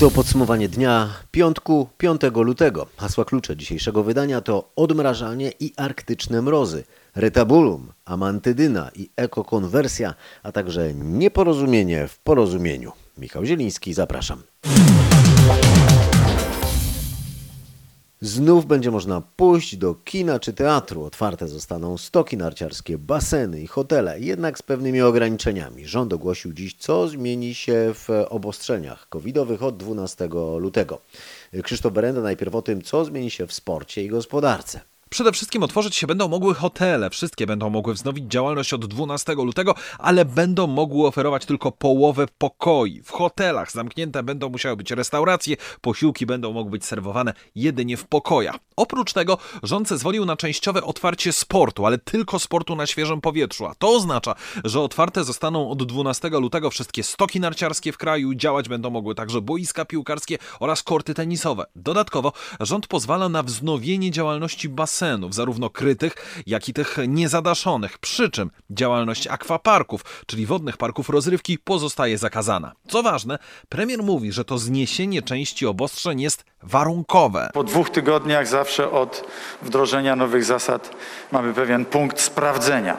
To podsumowanie dnia piątku 5 lutego. Hasła klucze dzisiejszego wydania to odmrażanie i arktyczne mrozy, retabulum, amantydyna i ekokonwersja, a także nieporozumienie w porozumieniu. Michał Zieliński, zapraszam. Znów będzie można pójść do kina czy teatru. Otwarte zostaną stoki narciarskie, baseny i hotele, jednak z pewnymi ograniczeniami. Rząd ogłosił dziś, co zmieni się w obostrzeniach covidowych od 12 lutego. Krzysztof Berenda najpierw o tym, co zmieni się w sporcie i gospodarce. Przede wszystkim otworzyć się będą mogły hotele. Wszystkie będą mogły wznowić działalność od 12 lutego, ale będą mogły oferować tylko połowę pokoi. W hotelach zamknięte będą musiały być restauracje, posiłki będą mogły być serwowane jedynie w pokojach. Oprócz tego rząd zezwolił na częściowe otwarcie sportu, ale tylko sportu na świeżym powietrzu. A to oznacza, że otwarte zostaną od 12 lutego wszystkie stoki narciarskie w kraju, działać będą mogły także boiska piłkarskie oraz korty tenisowe. Dodatkowo rząd pozwala na wznowienie działalności basenów, zarówno krytych, jak i tych niezadaszonych. Przy czym działalność akwaparków, czyli wodnych parków rozrywki, pozostaje zakazana. Co ważne, premier mówi, że to zniesienie części obostrzeń jest warunkowe. Po dwóch tygodniach zawsze od wdrożenia nowych zasad mamy pewien punkt sprawdzenia,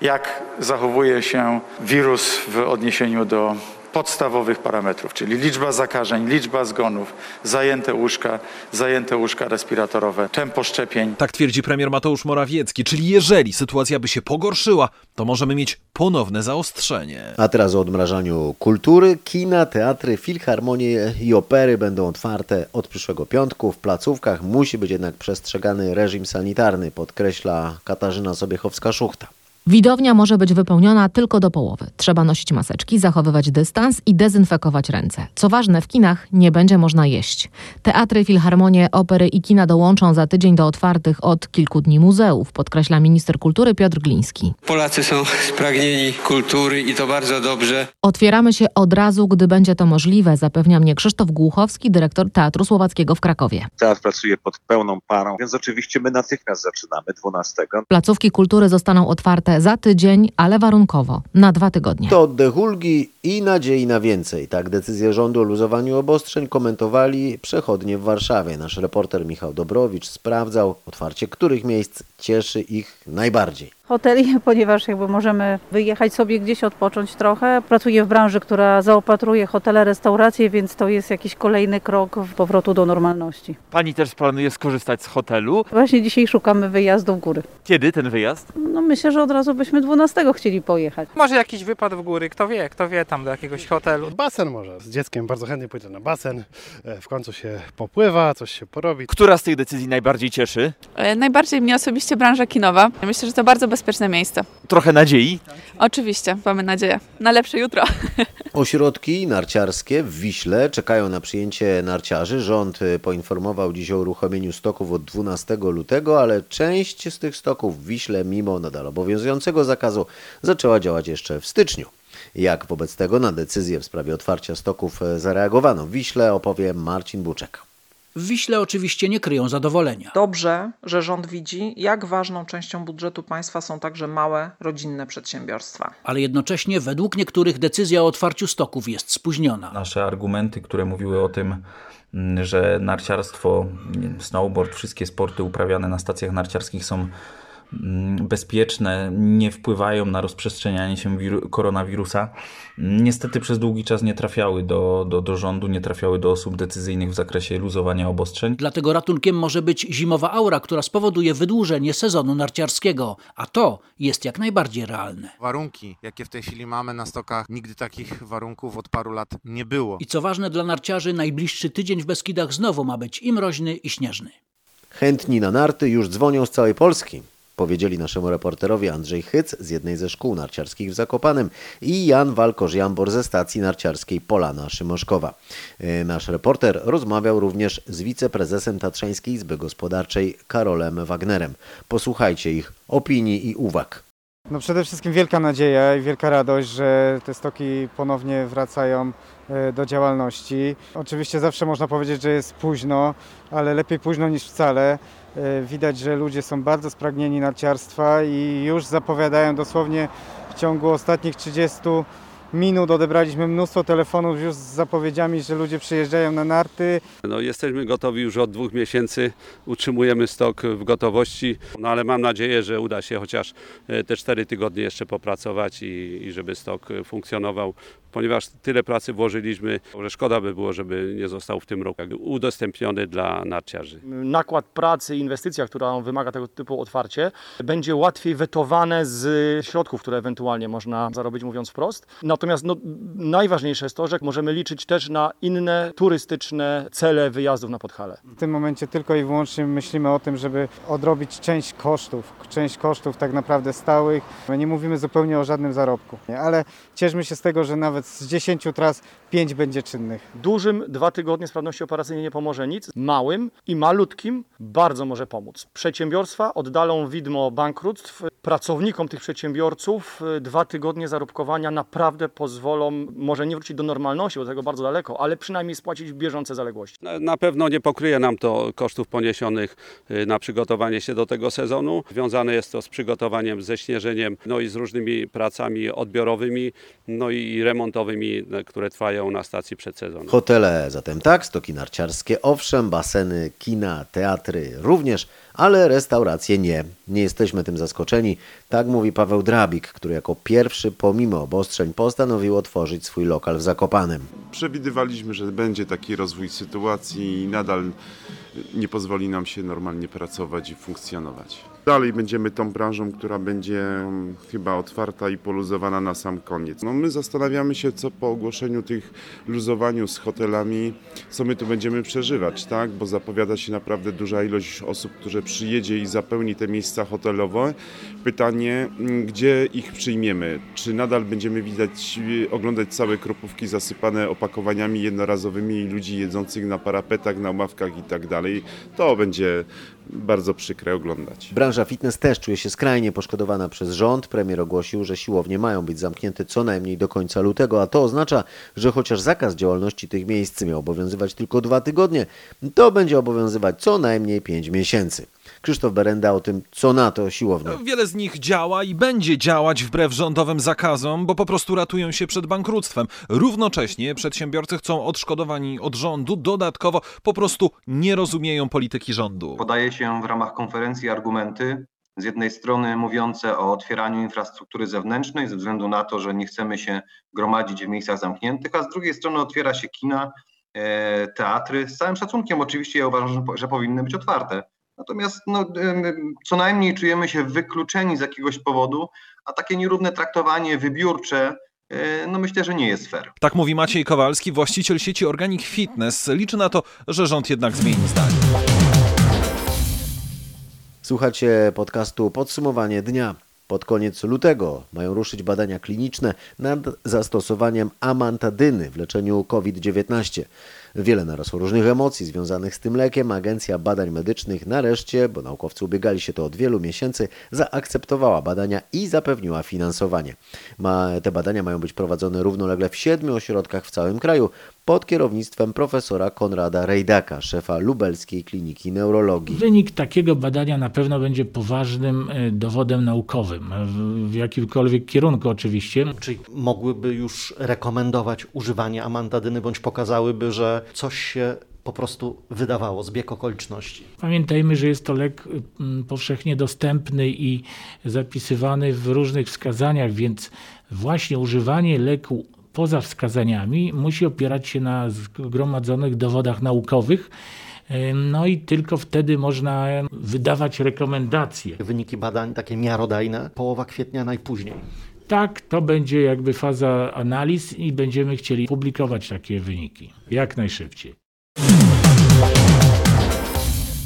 jak zachowuje się wirus w odniesieniu do podstawowych parametrów, czyli liczba zakażeń, liczba zgonów, zajęte łóżka, zajęte łóżka respiratorowe, tempo szczepień. Tak twierdzi premier Mateusz Morawiecki, czyli jeżeli sytuacja by się pogorszyła, to możemy mieć ponowne zaostrzenie. A teraz o odmrażaniu kultury. Kina, teatry, filharmonie i opery będą otwarte od przyszłego piątku. W placówkach musi być jednak przestrzegany reżim sanitarny, podkreśla Katarzyna Sobiechowska-Szuchta. Widownia może być wypełniona tylko do połowy. Trzeba nosić maseczki, zachowywać dystans i dezynfekować ręce. Co ważne, w kinach nie będzie można jeść. Teatry, filharmonie, opery i kina dołączą za tydzień do otwartych od kilku dni muzeów, podkreśla minister kultury Piotr Gliński. Polacy są spragnieni kultury i to bardzo dobrze. Otwieramy się od razu, gdy będzie to możliwe, zapewnia mnie Krzysztof Głuchowski, dyrektor Teatru Słowackiego w Krakowie. Teatr pracuje pod pełną parą, więc oczywiście my natychmiast zaczynamy 12. Placówki kultury zostaną otwarte za tydzień, ale warunkowo, na dwa tygodnie. To oddech ulgi i nadziei na więcej. Tak decyzję rządu o luzowaniu obostrzeń komentowali przechodnie w Warszawie. Nasz reporter Michał Dobrowicz sprawdzał otwarcie których miejsc cieszy ich najbardziej. Hoteli, ponieważ jakby możemy wyjechać sobie gdzieś odpocząć trochę. Pracuję w branży, która zaopatruje hotele, restauracje, więc to jest jakiś kolejny krok w powrotu do normalności. Pani też planuje skorzystać z hotelu. Właśnie dzisiaj szukamy wyjazdu w góry. Kiedy ten wyjazd? No myślę, że od razu byśmy 12 chcieli pojechać. Może jakiś wypad w góry, kto wie, kto wie tam do jakiegoś hotelu. Basen może. Z dzieckiem bardzo chętnie pójdę na basen. E, W końcu się popływa, coś się porobi. Która z tych decyzji najbardziej cieszy? E, Najbardziej mnie osobiście branża kinowa. Myślę, że to bardzo bezpieczne miejsce. Trochę nadziei. Oczywiście, mamy nadzieję na lepsze jutro. Ośrodki narciarskie w Wiśle czekają na przyjęcie narciarzy. Rząd y, poinformował dziś o uruchomieniu stoków od 12 lutego, ale część z tych stoków w Wiśle, mimo nadal obowiązującego zakazu, zaczęła działać jeszcze w styczniu. Jak wobec tego na decyzję w sprawie otwarcia stoków y, zareagowano w Wiśle, opowie Marcin Buczek. W Wiśle oczywiście nie kryją zadowolenia. Dobrze, że rząd widzi, jak ważną częścią budżetu państwa są także małe, rodzinne przedsiębiorstwa. Ale jednocześnie według niektórych decyzja o otwarciu stoków jest spóźniona. Nasze argumenty, które mówiły o tym, mm, że narciarstwo, snowboard, wszystkie sporty uprawiane na stacjach narciarskich są bezpieczne, nie wpływają na rozprzestrzenianie się wiru- koronawirusa. Niestety przez długi czas nie trafiały do, do, do rządu, nie trafiały do osób decyzyjnych w zakresie luzowania obostrzeń. Dlatego ratunkiem może być zimowa aura, która spowoduje wydłużenie sezonu narciarskiego, a to jest jak najbardziej realne. Warunki, jakie w tej chwili mamy na stokach, nigdy takich warunków od paru lat nie było. I co ważne dla narciarzy, najbliższy tydzień w Beskidach znowu ma być i mroźny, i śnieżny. Chętni na narty już dzwonią z całej Polski. Powiedzieli naszemu reporterowi Andrzej Hyc z jednej ze szkół narciarskich w Zakopanem i Jan Walkorz-Jambor ze stacji narciarskiej Polana Szymoszkowa. E, Nasz reporter rozmawiał również z wiceprezesem Tatrzańskiej Izby Gospodarczej Karolem Wagnerem. Posłuchajcie ich opinii i uwag. No przede wszystkim wielka nadzieja i wielka radość, że te stoki ponownie wracają e, do działalności. Oczywiście zawsze można powiedzieć, że jest późno, ale lepiej późno niż wcale. E, Widać, że ludzie są bardzo spragnieni narciarstwa i już zapowiadają dosłownie w ciągu ostatnich 30 minut odebraliśmy mnóstwo telefonów już z zapowiedziami, że ludzie przyjeżdżają na narty. No, jesteśmy gotowi już od dwóch miesięcy, utrzymujemy stok w gotowości, no ale mam nadzieję, że uda się chociaż e, te cztery tygodnie jeszcze popracować i, i żeby stok e, funkcjonował, ponieważ tyle pracy włożyliśmy, że szkoda by było, żeby nie został w tym roku udostępniony dla narciarzy. nakład pracy i inwestycja, która wymaga tego typu otwarcie, będzie łatwiej wetowane z środków, które ewentualnie można zarobić, mówiąc wprost. Natomiast no, najważniejsze jest to, że możemy liczyć też na inne turystyczne cele wyjazdów na Podhale. W tym momencie tylko i wyłącznie myślimy o tym, żeby odrobić część kosztów, część kosztów tak naprawdę stałych. My nie mówimy zupełnie o żadnym zarobku, ale cieszmy się z tego, że nawet z 10 tras 5 będzie czynnych. Dużym dwa tygodnie sprawności operacyjnej nie pomoże nic, małym i malutkim bardzo może pomóc. Przedsiębiorstwa oddalą widmo bankructw, pracownikom tych przedsiębiorców y, dwa tygodnie zarobkowania naprawdę pozwolą, może nie wrócić do normalności, bo do tego bardzo daleko, ale przynajmniej spłacić bieżące zaległości. Na- Na pewno nie pokryje nam to kosztów poniesionych y, na przygotowanie się do tego sezonu. Związane jest to z przygotowaniem, ze śnieżeniem, no i z różnymi pracami odbiorowymi, no i remontowymi, y, które trwają na stacji przed sezonem. Hotele zatem tak, stoki narciarskie owszem, baseny, kina, teatry również, ale restauracje nie. Nie jesteśmy tym zaskoczeni. Tak mówi Paweł Drabik, który jako pierwszy pomimo obostrzeń postanowił otworzyć swój lokal w Zakopanem. Przewidywaliśmy, że będzie taki rozwój sytuacji i nadal nie pozwoli nam się normalnie pracować i funkcjonować. Dalej będziemy tą branżą, która będzie mm, chyba otwarta i poluzowana na sam koniec. No my zastanawiamy się, co po ogłoszeniu tych luzowaniu z hotelami, co my tu będziemy przeżywać, tak? Bo zapowiada się naprawdę duża ilość osób, które przyjedzie i zapełni te miejsca hotelowe. Pytanie, mm, gdzie ich przyjmiemy? Czy nadal będziemy widać, y, oglądać całe kropówki zasypane opakowaniami jednorazowymi ludzi jedzących na parapetach, na ławkach i tak dalej? To będzie bardzo przykre oglądać. Branża fitness też czuje się skrajnie poszkodowana przez rząd. Premier ogłosił, że siłownie mają być zamknięte co najmniej do końca lutego, a to oznacza, że chociaż zakaz działalności tych miejsc miał obowiązywać tylko dwa tygodnie, to będzie obowiązywać co najmniej pięć miesięcy. Krzysztof Berenda o tym, co na to siłownia. Wiele z nich działa i będzie działać wbrew rządowym zakazom, bo po prostu ratują się przed bankructwem. Równocześnie przedsiębiorcy chcą odszkodowani od rządu, dodatkowo po prostu nie rozumieją polityki rządu. Podaje się w ramach konferencji argumenty, z jednej strony mówiące o otwieraniu infrastruktury zewnętrznej ze względu na to, że nie chcemy się gromadzić w miejscach zamkniętych, a z drugiej strony otwiera się kina, e, teatry. Z całym szacunkiem oczywiście ja uważam, że powinny być otwarte. Natomiast no, co najmniej czujemy się wykluczeni z jakiegoś powodu, a takie nierówne traktowanie wybiórcze, e, no myślę, że nie jest fair. Tak mówi Maciej Kowalski, właściciel sieci Organic Fitness. Liczy na to, że rząd jednak zmieni zdanie. Słuchacie podcastu Podsumowanie dnia. Pod koniec lutego mają ruszyć badania kliniczne nad zastosowaniem amantadyny w leczeniu COVID-19. Wiele narosło różnych emocji związanych z tym lekiem. Agencja Badań Medycznych nareszcie, bo naukowcy ubiegali się to od wielu miesięcy, zaakceptowała badania i zapewniła finansowanie. Ma, te badania mają być prowadzone równolegle w siedmiu ośrodkach w całym kraju pod kierownictwem profesora Konrada Rejdaka, szefa Lubelskiej Kliniki Neurologii. Wynik takiego badania na pewno będzie poważnym e, dowodem naukowym, w- w jakimkolwiek kierunku oczywiście. Czyli mogłyby już rekomendować używanie amantadyny, bądź pokazałyby, że coś się po prostu wydawało, zbieg okoliczności. Pamiętajmy, że jest to lek powszechnie dostępny i zapisywany w różnych wskazaniach, więc właśnie używanie leku poza wskazaniami musi opierać się na zgromadzonych dowodach naukowych. Ym, No i tylko wtedy można wydawać rekomendacje. Wyniki badań takie miarodajne, połowa kwietnia najpóźniej. Tak, to będzie jakby faza analiz i będziemy chcieli publikować takie wyniki jak najszybciej.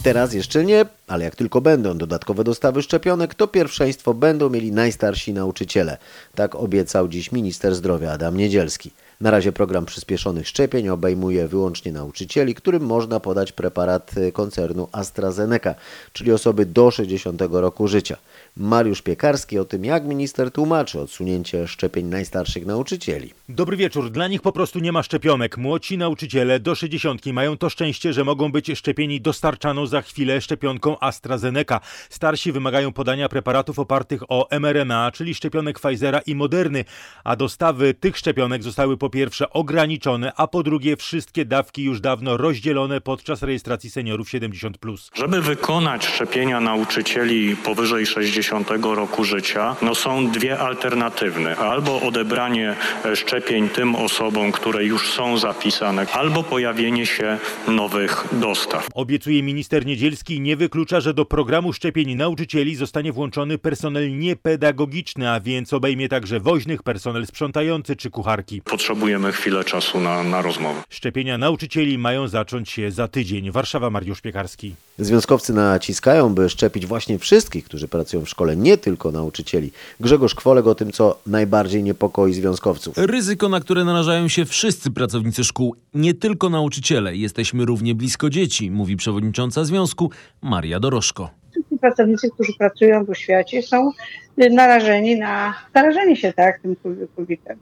Teraz jeszcze nie, ale jak tylko będą dodatkowe dostawy szczepionek, to pierwszeństwo będą mieli najstarsi nauczyciele. Tak obiecał dziś minister zdrowia Adam Niedzielski. Na razie program przyspieszonych szczepień obejmuje wyłącznie nauczycieli, którym można podać preparat koncernu AstraZeneca, czyli osoby do 60 roku życia. Mariusz Piekarski o tym, jak minister tłumaczy odsunięcie szczepień najstarszych nauczycieli. Dobry wieczór. Dla nich po prostu nie ma szczepionek. Młodsi nauczyciele do 60 mają to szczęście, że mogą być szczepieni dostarczaną za chwilę szczepionką AstraZeneca. Starsi wymagają podania preparatów opartych o mRNA, czyli szczepionek Pfizera i Moderny, a dostawy tych szczepionek zostały po pierwsze ograniczone, a po drugie wszystkie dawki już dawno rozdzielone podczas rejestracji seniorów 70+. Żeby wykonać szczepienia nauczycieli powyżej 60 roku życia, no są dwie alternatywne. Albo odebranie e, szczepień tym osobom, które już są zapisane, albo pojawienie się nowych dostaw. Obiecuje minister Niedzielski, nie wyklucza, że do programu szczepień nauczycieli zostanie włączony personel niepedagogiczny, a więc obejmie także woźnych, personel sprzątający czy kucharki. Potrzebujemy chwilę czasu na, na rozmowę. Szczepienia nauczycieli mają zacząć się za tydzień. Warszawa, Mariusz Piekarski. Związkowcy naciskają, by szczepić właśnie wszystkich, którzy pracują w szkole, nie tylko nauczycieli. Grzegorz Kwolek o tym, co najbardziej niepokoi związkowców. Ryzyko, na które narażają się wszyscy pracownicy szkół, nie tylko nauczyciele. Jesteśmy równie blisko dzieci, mówi przewodnicząca związku Maria Dorożko. Wszyscy pracownicy, którzy pracują w oświacie są narażeni na zarażenie się tak tym COVID-em.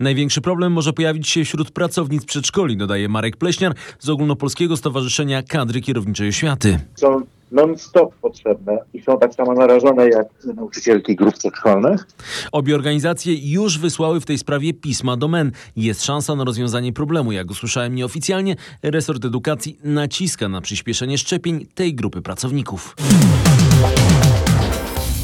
Największy problem może pojawić się wśród pracownic przedszkoli, dodaje Marek Pleśniar z Ogólnopolskiego Stowarzyszenia Kadry Kierowniczej Oświaty. Są non-stop potrzebne i są tak samo narażone jak nauczycielki grup przedszkolnych. Obie organizacje już wysłały w tej sprawie pisma do MEN. Jest szansa na rozwiązanie problemu. Jak usłyszałem nieoficjalnie, resort edukacji naciska na przyspieszenie szczepień tej grupy pracowników.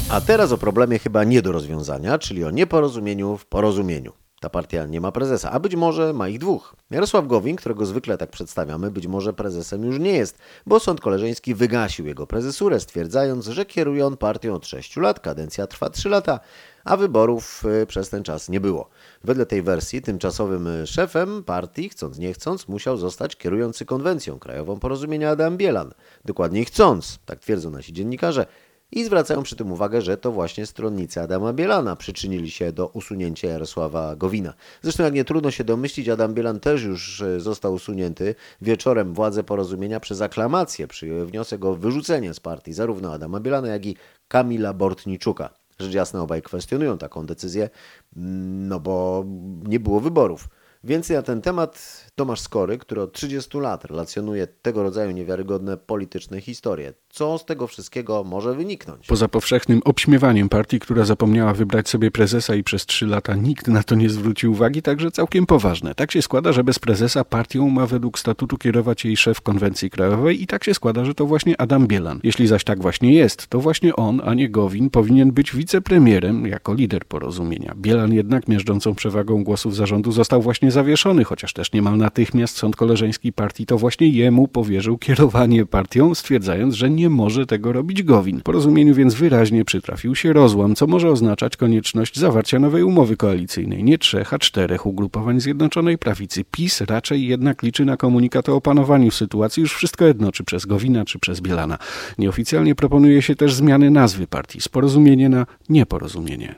A teraz o problemie chyba nie do rozwiązania, czyli o nieporozumieniu w porozumieniu. Ta partia nie ma prezesa, a być może ma ich dwóch. Jarosław Gowin, którego zwykle tak przedstawiamy, być może prezesem już nie jest, bo sąd koleżeński wygasił jego prezesurę, stwierdzając, że kieruje on partią od 6 lat, kadencja trwa 3 lata, a wyborów y, przez ten czas nie było. Wedle tej wersji tymczasowym szefem partii, chcąc nie chcąc, musiał zostać kierujący konwencją krajową porozumienia Adam Bielan. Dokładniej chcąc, tak twierdzą nasi dziennikarze, i zwracają przy tym uwagę, że to właśnie stronnicy Adama Bielana przyczynili się do usunięcia Jarosława Gowina. Zresztą jak nie trudno się domyślić, Adam Bielan też już e, został usunięty. Wieczorem władze porozumienia przez aklamację przyjęły wniosek o wyrzucenie z partii zarówno Adama Bielana, jak i Kamila Bortniczuka. Rzecz jasna obaj kwestionują taką decyzję, no bo nie było wyborów. Więcej na ten temat Tomasz Skory, który od 30 lat relacjonuje tego rodzaju niewiarygodne polityczne historie. Co z tego wszystkiego może wyniknąć? Poza powszechnym obśmiewaniem partii, która zapomniała wybrać sobie prezesa i przez trzy lata nikt na to nie zwrócił uwagi, także całkiem poważne. Tak się składa, że bez prezesa partią ma według statutu kierować jej szef konwencji krajowej i tak się składa, że to właśnie Adam Bielan. Jeśli zaś tak właśnie jest, to właśnie on, a nie Gowin, powinien być wicepremierem jako lider porozumienia. Bielan jednak miażdżącą przewagą głosów zarządu został właśnie zawieszony, chociaż też niemal natychmiast sąd koleżeński partii to właśnie jemu powierzył kierowanie partią, stwierdzając, że nie może tego robić Gowin. Porozumieniu więc wyraźnie przytrafił się rozłam, co może oznaczać konieczność zawarcia nowej umowy koalicyjnej. Nie trzech, a czterech ugrupowań Zjednoczonej Prawicy. PiS raczej jednak liczy na komunikat o opanowaniu sytuacji, już wszystko jedno, czy przez Gowina, czy przez Bielana. Nieoficjalnie proponuje się też zmiany nazwy partii z porozumienie na nieporozumienie.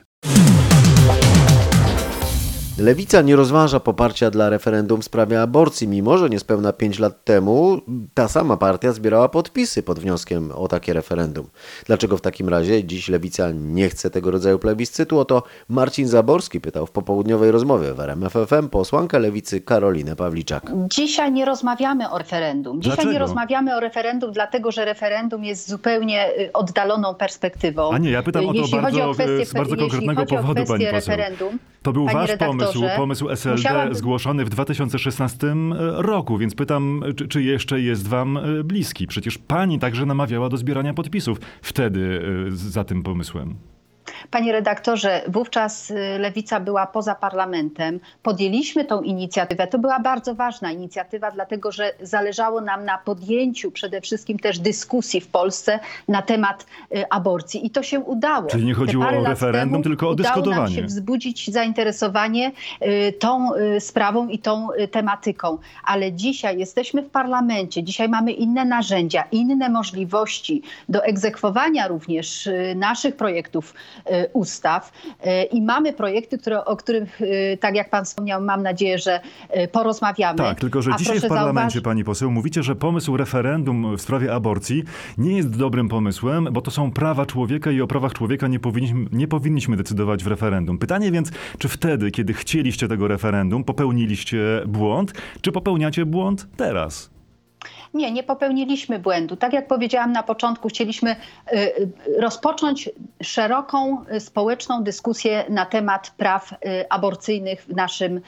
Lewica nie rozważa poparcia dla referendum w sprawie aborcji, mimo że niespełna 5 lat temu ta sama partia zbierała podpisy pod wnioskiem o takie referendum. Dlaczego w takim razie dziś Lewica nie chce tego rodzaju plebiscytu? Oto Marcin Zaborski pytał w popołudniowej rozmowie w RMFFM posłankę Lewicy Karolinę Pawliczak. Dzisiaj nie rozmawiamy o referendum. Dzisiaj Dlaczego? nie rozmawiamy o referendum, dlatego że referendum jest zupełnie y, oddaloną perspektywą. A nie, ja pytam o to Jeśli bardzo, chodzi o kwestię, z bardzo konkretnego powodu, kwestię pani poseł. referendum, To był panie wasz redaktorze, pomysł, pomysł SLD musiałabym- zgłoszony w 2016 roku, więc pytam, czy, czy jeszcze jest wam e, bliski? Przecież pani także namawiała do zbierania podpisów wtedy e, za tym pomysłem. Panie redaktorze, wówczas y, Lewica była poza parlamentem. Podjęliśmy tą inicjatywę. To była bardzo ważna inicjatywa, dlatego że zależało nam na podjęciu przede wszystkim też dyskusji w Polsce na temat y, aborcji. I to się udało. Czyli nie chodziło o referendum, tylko o udało nam dyskutowanie. się wzbudzić zainteresowanie y, tą sprawą i tą tematyką. Ale dzisiaj jesteśmy w parlamencie, dzisiaj mamy inne narzędzia, inne możliwości do egzekwowania również naszych projektów ustaw E, i mamy projekty, które, o których, e, tak jak pan wspomniał, mam nadzieję, że e, porozmawiamy. Tak, tylko że A dzisiaj w parlamencie, zauważyć- pani poseł, mówicie, że pomysł referendum w sprawie aborcji nie jest dobrym pomysłem, bo to są prawa człowieka i o prawach człowieka nie powinniśmy, nie powinniśmy decydować w referendum. Pytanie więc, czy wtedy, kiedy chcieliście tego referendum, popełniliście błąd, czy popełniacie błąd teraz? Nie, nie popełniliśmy błędu. Tak jak powiedziałam na początku, chcieliśmy y, y, rozpocząć szeroką y, społeczną dyskusję na temat praw aborcyjnych w naszym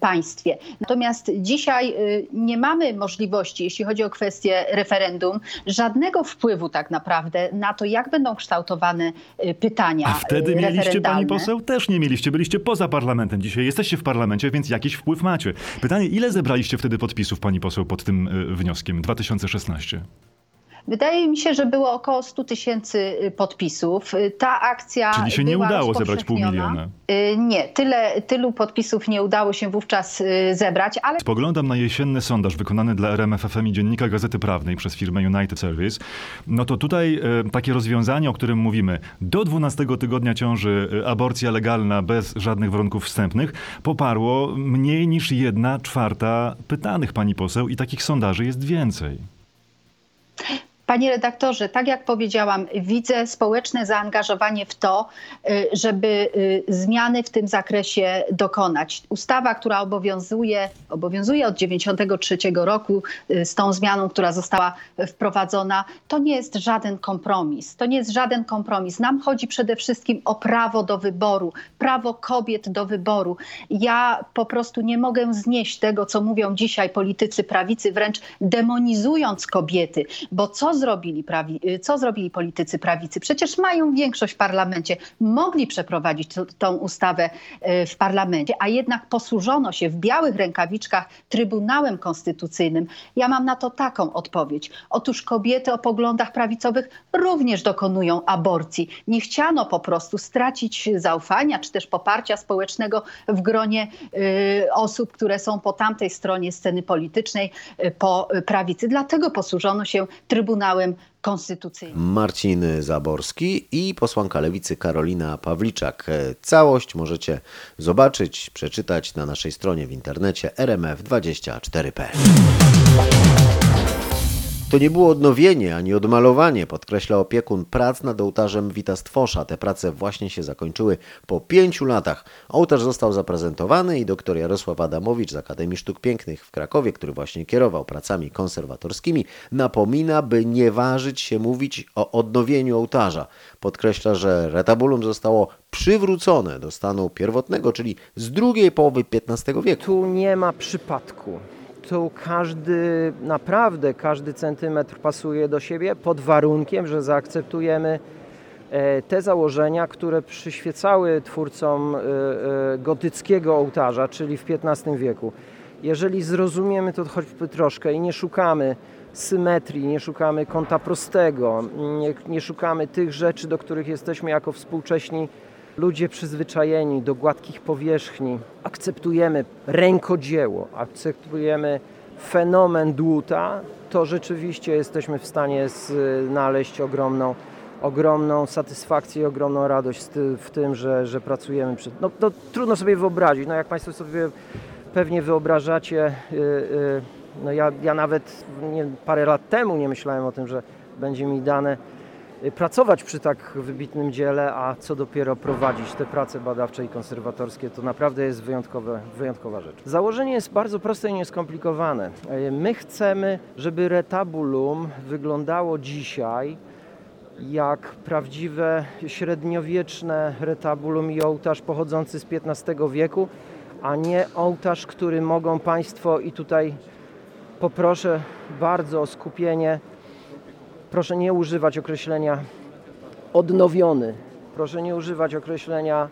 państwie. Natomiast dzisiaj nie mamy możliwości, jeśli chodzi o kwestię referendum, żadnego wpływu tak naprawdę na to, jak będą kształtowane pytania A wtedy mieliście, pani poseł? Też nie mieliście. Byliście poza parlamentem. Dzisiaj jesteście w parlamencie, więc jakiś wpływ macie. Pytanie, ile zebraliście wtedy podpisów, pani poseł, pod tym wnioskiem 2016? Wydaje mi się, że było około 100 tysięcy y, podpisów. Y, Ta akcja. Czyli się nie udało zebrać pół miliona. Y, Nie, tyle, tylu podpisów nie udało się wówczas zebrać, ale Spoglądam na jesienny sondaż wykonany dla RMFFM i Dziennika Gazety Prawnej przez firmę United Service. No to tutaj takie rozwiązanie, o którym mówimy, do 12 tygodnia ciąży aborcja legalna bez żadnych warunków wstępnych, poparło mniej niż jedna czwarta pytanych, pani poseł, i takich sondaży jest więcej. Panie redaktorze, tak jak powiedziałam, widzę społeczne zaangażowanie w to, y, żeby y, zmiany w tym zakresie dokonać. Ustawa, która obowiązuje, obowiązuje od 93 roku y, z tą zmianą, która została wprowadzona, to nie jest żaden kompromis. To nie jest żaden kompromis. Nam chodzi przede wszystkim o prawo do wyboru, prawo kobiet do wyboru. Ja po prostu nie mogę znieść tego, co mówią dzisiaj politycy prawicy, wręcz demonizując kobiety, bo co zrobili, prawi, co zrobili politycy prawicy? Przecież mają większość w parlamencie, mogli przeprowadzić tą ustawę e, w parlamencie, a jednak posłużono się w białych rękawiczkach Trybunałem Konstytucyjnym. Ja mam na to taką odpowiedź. Otóż kobiety o poglądach prawicowych również dokonują aborcji. Nie chciano po prostu stracić zaufania czy też poparcia społecznego w gronie y, osób, które są po tamtej stronie sceny politycznej, y, po y, prawicy. Dlatego posłużono się Trybunałem Konstytucyjnym. Marcin Zaborski i posłanka lewicy Karolina Pawliczak. E, Całość możecie zobaczyć, przeczytać na naszej stronie w internecie rmf24.pl. To nie było odnowienie ani odmalowanie, podkreśla opiekun prac nad ołtarzem Wita Stwosza. Te prace właśnie się zakończyły po pięciu latach. Ołtarz został zaprezentowany i dr Jarosław Adamowicz z Akademii Sztuk Pięknych w Krakowie, który właśnie kierował pracami konserwatorskimi, napomina, by nie ważyć się mówić o odnowieniu ołtarza. Podkreśla, że retabulum zostało przywrócone do stanu pierwotnego, czyli z drugiej połowy XV wieku. Tu nie ma przypadku. Tu każdy, naprawdę każdy centymetr pasuje do siebie pod warunkiem, że zaakceptujemy e, te założenia, które przyświecały twórcom e, e, gotyckiego ołtarza, czyli w XV wieku. Jeżeli zrozumiemy to choćby troszkę i nie szukamy symetrii, nie szukamy kąta prostego, nie, nie szukamy tych rzeczy, do których jesteśmy jako współcześni ludzie przyzwyczajeni do gładkich powierzchni, akceptujemy rękodzieło, akceptujemy fenomen dłuta, to rzeczywiście jesteśmy w stanie znaleźć ogromną, ogromną satysfakcję i ogromną radość w tym, że, że pracujemy przy... No, no, trudno sobie wyobrazić, no jak Państwo sobie pewnie wyobrażacie, yy, yy, no ja, ja nawet nie, parę lat temu nie myślałem o tym, że będzie mi dane pracować przy tak wybitnym dziele, a co dopiero prowadzić te prace badawcze i konserwatorskie, to naprawdę jest wyjątkowe, wyjątkowa rzecz. Założenie jest bardzo proste i nieskomplikowane. Y, My chcemy, żeby retabulum wyglądało dzisiaj jak prawdziwe średniowieczne retabulum i ołtarz pochodzący z XV wieku, a nie ołtarz, który mogą Państwo i tutaj poproszę bardzo o skupienie proszę nie używać określenia odnowiony, proszę nie używać określenia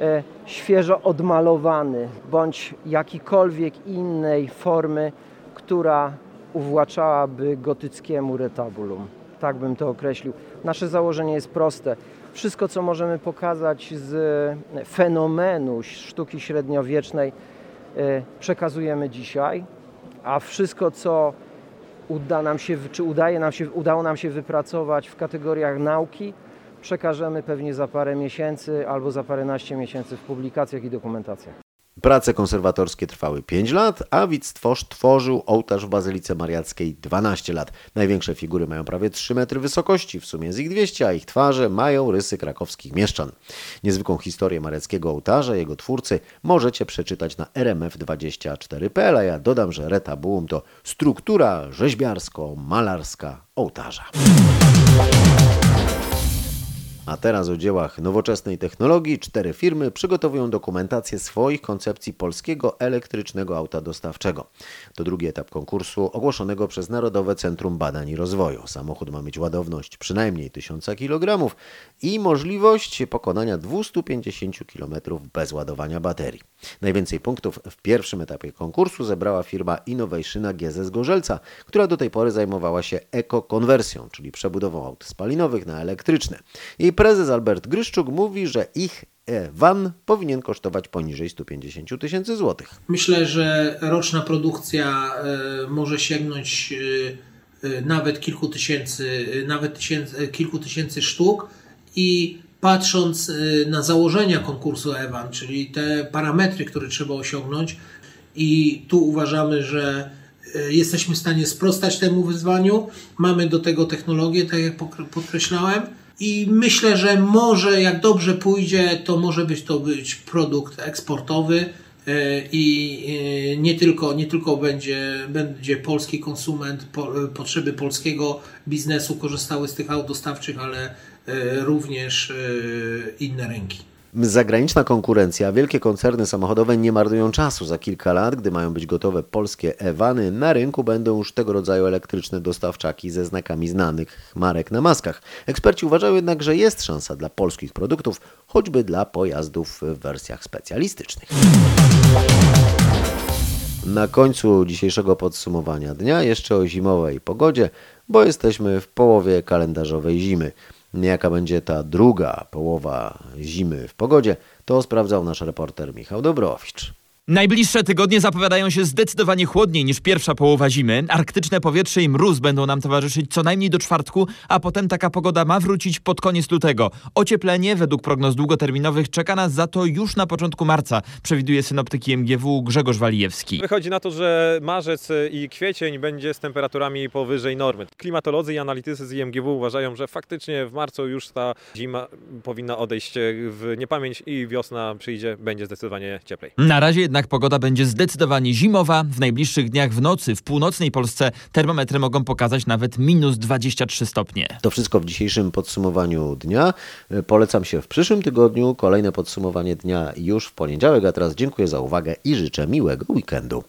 e, świeżo odmalowany bądź jakikolwiek innej formy, która uwłaczałaby gotyckiemu retabulum. Tak bym to określił. Nasze założenie jest proste. Wszystko, co możemy pokazać z fenomenu sztuki średniowiecznej, e, przekazujemy dzisiaj, a wszystko, co uda nam się, czy udaje nam się, udało nam się wypracować w kategoriach nauki, przekażemy pewnie za parę miesięcy albo za paręnaście miesięcy w publikacjach i dokumentacjach. Prace konserwatorskie trwały 5 lat, a Wictworz tworzył ołtarz w Bazylice Mariackiej 12 lat. Największe figury mają prawie 3 metry wysokości, w sumie jest ich 200, a ich twarze mają rysy krakowskich mieszczan. Niezwykłą historię mariackiego ołtarza, jego twórcy możecie przeczytać na rmf24.pl, a ja dodam, że retabułum to struktura rzeźbiarsko-malarska ołtarza. A teraz o dziełach nowoczesnej technologii. Cztery firmy przygotowują dokumentację swoich koncepcji polskiego elektrycznego auta dostawczego. To drugi etap konkursu ogłoszonego przez Narodowe Centrum Badań i Rozwoju. Samochód ma mieć ładowność przynajmniej 1000 kg i możliwość pokonania 250 km bez ładowania baterii. Najwięcej punktów w pierwszym etapie konkursu zebrała firma Innovation AG ze Zgorzelca, która do tej pory zajmowała się ekokonwersją, czyli przebudową aut spalinowych na elektryczne. Jej prezes Albert Gryszczuk mówi, że ich van powinien kosztować poniżej 150 tysięcy złotych. Myślę, że roczna produkcja e, może sięgnąć e, e, nawet kilku tysięcy, nawet tysięcy, kilku tysięcy sztuk i patrząc na założenia konkursu Evan, czyli te parametry, które trzeba osiągnąć i tu uważamy, że jesteśmy w stanie sprostać temu wyzwaniu. Mamy do tego technologię, tak jak podkreślałem. I myślę, że może jak dobrze pójdzie, to może być to być produkt eksportowy i nie tylko, nie tylko będzie, będzie polski konsument, potrzeby polskiego biznesu korzystały z tych aut dostawczych, ale również inne rynki. Zagraniczna konkurencja, wielkie koncerny samochodowe nie marnują czasu. Za kilka lat, gdy mają być gotowe polskie Ewany, na rynku będą już tego rodzaju elektryczne dostawczaki ze znakami znanych marek na maskach. Eksperci uważają jednak, że jest szansa dla polskich produktów, choćby dla pojazdów w wersjach specjalistycznych. Na końcu dzisiejszego podsumowania dnia jeszcze o zimowej pogodzie, bo jesteśmy w połowie kalendarzowej zimy. Jaka będzie ta druga połowa zimy w pogodzie, to sprawdzał nasz reporter Michał Dobrowicz. Najbliższe tygodnie zapowiadają się zdecydowanie chłodniej niż pierwsza połowa zimy. Arktyczne powietrze i mróz będą nam towarzyszyć co najmniej do czwartku, a potem taka pogoda ma wrócić pod koniec lutego. Ocieplenie według prognoz długoterminowych czeka nas za to już na początku marca, przewiduje synoptyki MGW Grzegorz Walijewski. Wychodzi na to, że marzec i kwiecień będzie z temperaturami powyżej normy. Klimatolodzy i analitycy z IMGW uważają, że faktycznie w marcu już ta zima powinna odejść w niepamięć i wiosna przyjdzie, będzie zdecydowanie cieplej. Na razie jednak pogoda będzie zdecydowanie zimowa. W najbliższych dniach w nocy w północnej Polsce termometry mogą pokazać nawet minus 23 stopnie. To wszystko w dzisiejszym podsumowaniu dnia. Polecam się w przyszłym tygodniu. Kolejne podsumowanie dnia już w poniedziałek, a teraz dziękuję za uwagę i życzę miłego weekendu.